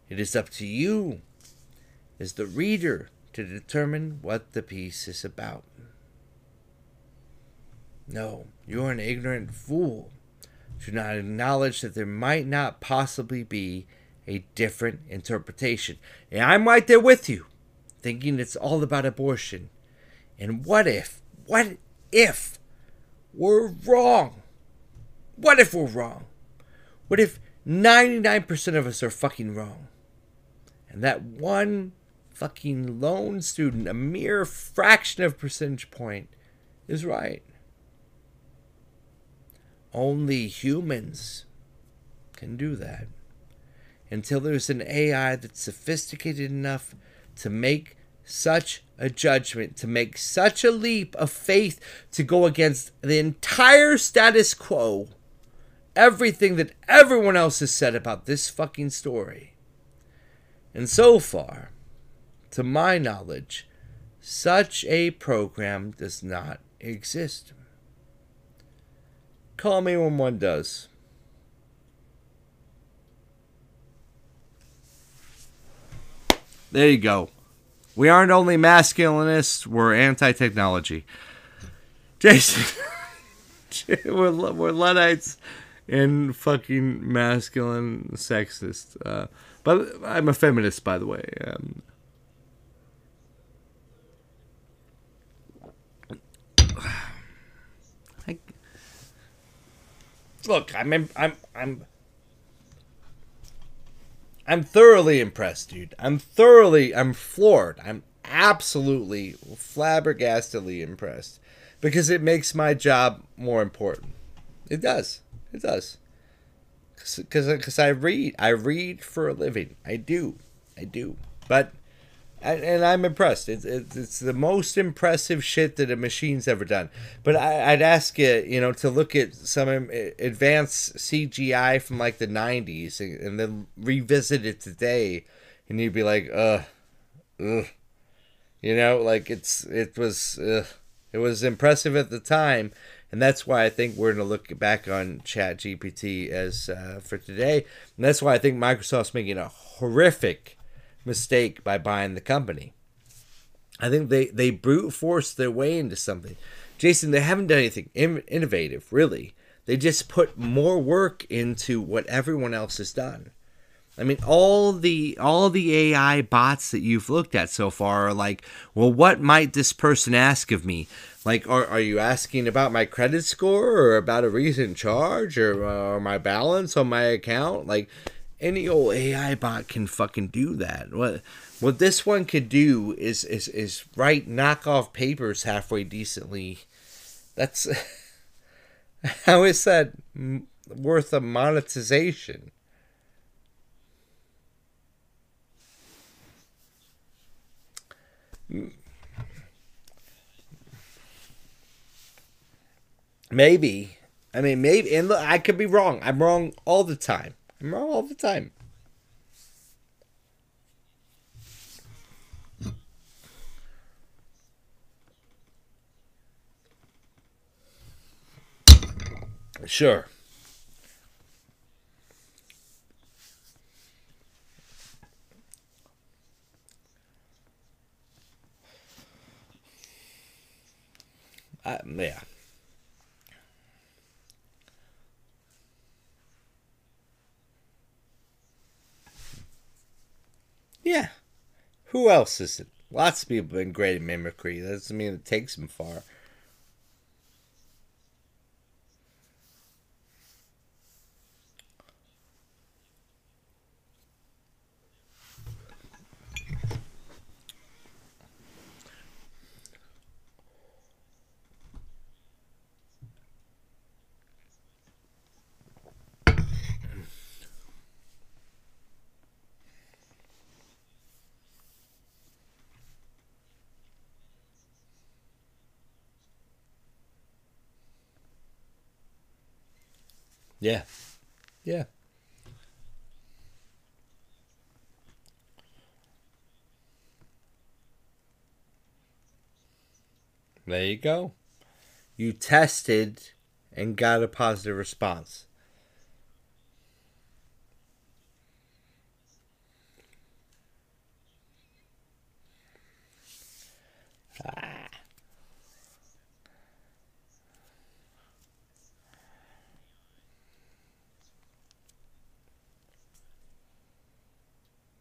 Speaker 1: It is up to you, as the reader, to determine what the piece is about. No, you're an ignorant fool to not acknowledge that there might not possibly be a different interpretation. And I'm right there with you, thinking it's all about abortion. And what if, what if we're wrong? What if we're wrong? What if 99% of us are fucking wrong? And that one fucking lone student, a mere fraction of percentage point, is right. Only humans can do that. Until there's an AI that's sophisticated enough to make such a judgment, to make such a leap of faith to go against the entire status quo, everything that everyone else has said about this fucking story. And so far, to my knowledge, such a program does not exist. Call me when one does. There you go. We aren't only masculinists, we're anti technology. Jason, we're, we're Luddites and fucking masculine sexist. Uh, but I'm a feminist, by the way. Um, look, I'm I'm I'm I'm thoroughly impressed, dude. I'm thoroughly I'm floored. I'm absolutely flabbergastedly impressed because it makes my job more important. It does. It does. Cuz cuz I read. I read for a living. I do. I do. But and I'm impressed. It's, it's the most impressive shit that a machine's ever done. But I, would ask you, you know, to look at some advanced CGI from like the '90s and, then revisit it today, and you'd be like, ugh, ugh, you know, like it's it was it was impressive at the time, and that's why I think we're gonna look back on Chat GPT as uh, for today, and that's why I think Microsoft's making a horrific mistake by buying the company. I think they, they brute forced their way into something. Jason, they haven't done anything in- innovative, really. They just put more work into what everyone else has done. I mean, all the all the AI bots that you've looked at so far are like, well, what might this person ask of me? Like, are, are you asking about my credit score or about a recent charge or, uh, or my balance on my account? Like, any old AI bot can fucking do that. What what this one could do is is is write knockoff papers halfway decently. That's how is that worth a monetization? Maybe. I mean, maybe. And look, I could be wrong. I'm wrong all the time. I'm wrong all the time. Sure. Uh, yeah. Yeah. Who else is it? Lots of people have been great at mimicry. That doesn't mean it takes them far. Yeah. Yeah. There you go. You tested and got a positive response. Ah.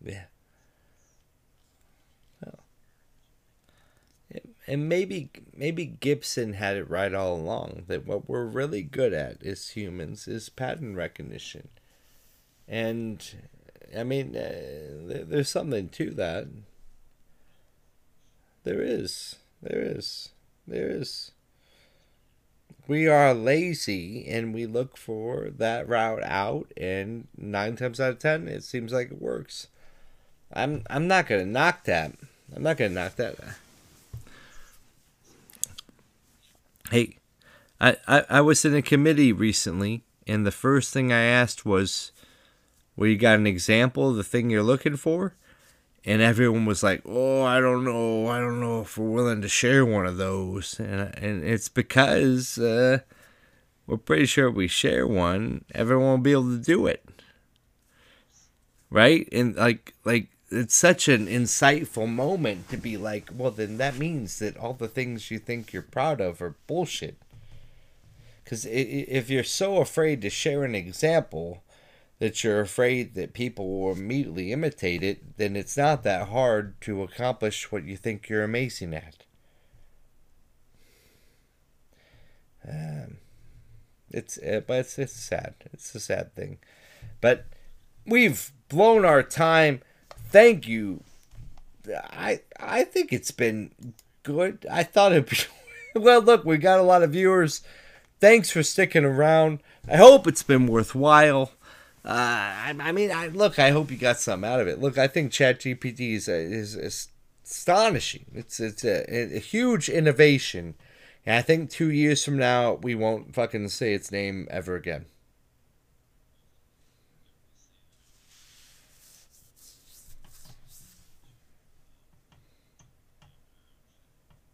Speaker 1: Yeah. And maybe maybe Gibson had it right all along that what we're really good at as humans is pattern recognition. And I mean, uh, there's something to that. There is. There is. There is. We are lazy and we look for that route out, and nine times out of ten, it seems like it works. I'm I'm not gonna knock that. I'm not gonna knock that. Hey, I, I, I was in a committee recently, and the first thing I asked was, "Well, you got an example of the thing you're looking for?" And everyone was like, "Oh, I don't know. I don't know if we're willing to share one of those." And and it's because uh, we're pretty sure if we share one, everyone will be able to do it, right? And like like it's such an insightful moment to be like, well, then that means that all the things you think you're proud of are bullshit. Because if you're so afraid to share an example that you're afraid that people will immediately imitate it, then it's not that hard to accomplish what you think you're amazing at. Um, it's uh, but it's it's sad. It's a sad thing, but we've blown our time thank you. I I think it's been good. I thought it'd be well. Look, we got a lot of viewers. Thanks for sticking around. I hope it's been worthwhile. Uh, I, I mean, I look. I hope you got something out of it. Look, I think ChatGPT is, is, is astonishing. It's it's a, a huge innovation, and I think two years from now we won't fucking say its name ever again.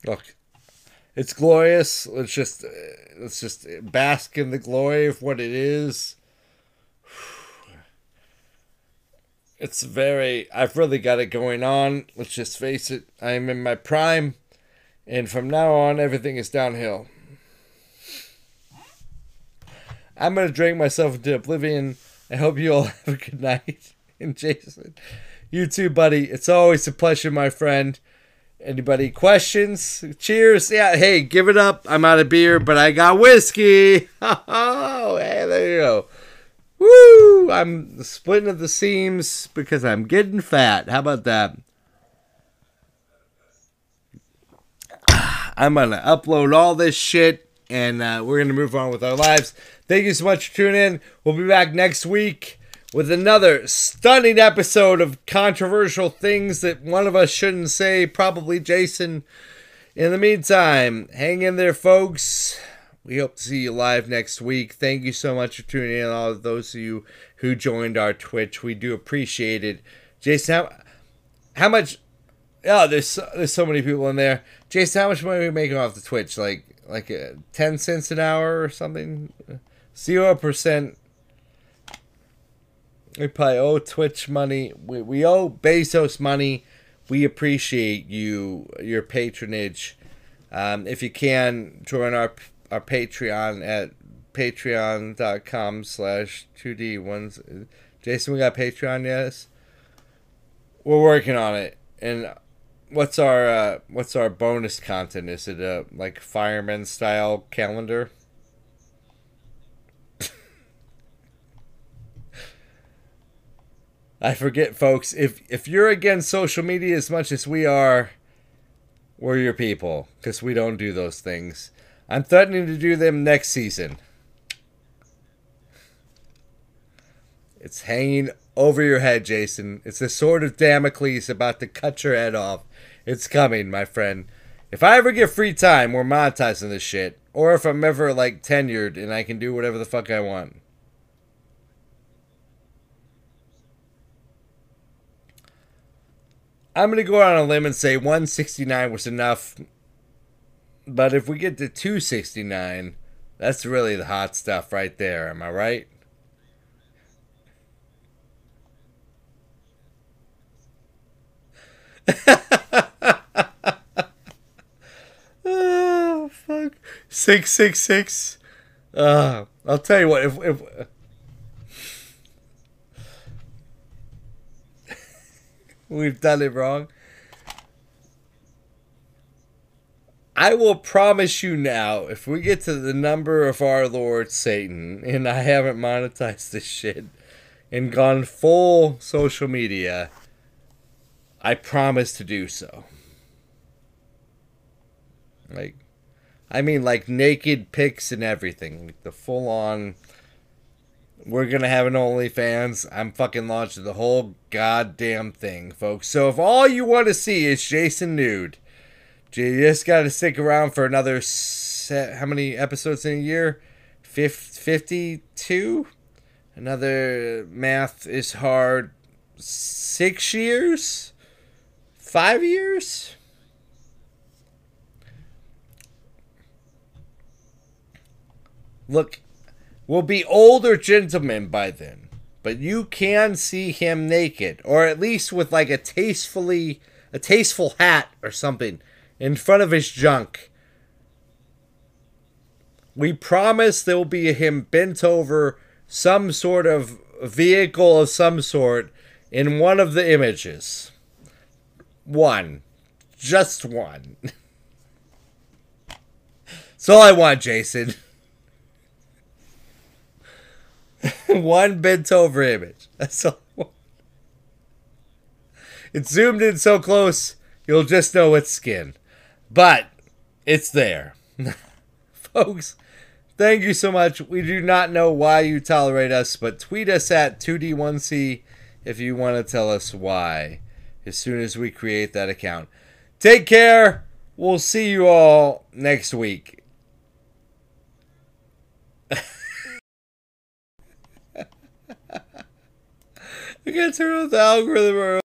Speaker 1: Look, it's glorious. Let's just let's just bask in the glory of what it is. It's very. I've really got it going on. Let's just face it. I am in my prime, and from now on, everything is downhill. I'm gonna drink myself into oblivion. I hope you all have a good night. And Jason, you too, buddy. It's always a pleasure, my friend. Anybody questions? Cheers. Yeah, hey, give it up. I'm out of beer, but I got whiskey. Oh, hey, there you go. Woo! I'm splitting at the seams because I'm getting fat. How about that? I'm gonna upload all this shit and uh, we're gonna move on with our lives. Thank you so much for tuning in. We'll be back next week with another stunning episode of controversial things that one of us shouldn't say. Probably Jason. In the meantime, hang in there, folks. We hope to see you live next week. Thank you so much for tuning in. All of those of you who joined our Twitch, we do appreciate it. Jason, how, how much? Oh, there's there's so many people in there. Jason, how much money are we making off the Twitch? Like like uh, ten cents an hour or something? Zero percent. We probably owe Twitch money. We, we owe Bezos money. We appreciate you your patronage. Um, if you can join our our Patreon at patreon.com slash 2D ones. Jason, we got Patreon, yes? We're working on it. And what's our uh, what's our bonus content? Is it a like fireman style calendar? I forget, folks. If if you're against social media as much as we are, we're your people because we don't do those things. I'm threatening to do them next season. It's hanging over your head, Jason. It's the sword of Damocles about to cut your head off. It's coming, my friend. If I ever get free time, we're monetizing this shit. Or if I'm ever like tenured and I can do whatever the fuck I want. I'm going to go out on a limb and say 169 was enough. But if we get to 269, that's really the hot stuff right there. Am I right? oh, fuck. 666. Uh, I'll tell you what, if, if we've done it wrong. I will promise you now, if we get to the number of our Lord Satan, and I haven't monetized this shit and gone full social media, I promise to do so. Like, I mean, like naked pics and everything. Like the full on we're gonna have an OnlyFans. I'm fucking launching the whole goddamn thing, folks. So if all you want to see is Jason nude, you just gotta stick around for another set. How many episodes in a year? Fifty-two. Another math is hard. Six years. Five years. Look, will be older gentlemen by then, but you can see him naked, or at least with like a tastefully a tasteful hat or something in front of his junk. We promise there will be him bent over some sort of vehicle of some sort in one of the images. One. Just one. That's all I want, Jason. one bent over image. That's all. It's zoomed in so close, you'll just know it's skin. But it's there. Folks, thank you so much. We do not know why you tolerate us, but tweet us at 2D1C if you want to tell us why as soon as we create that account. Take care. We'll see you all next week. I gotta turn off the algorithm.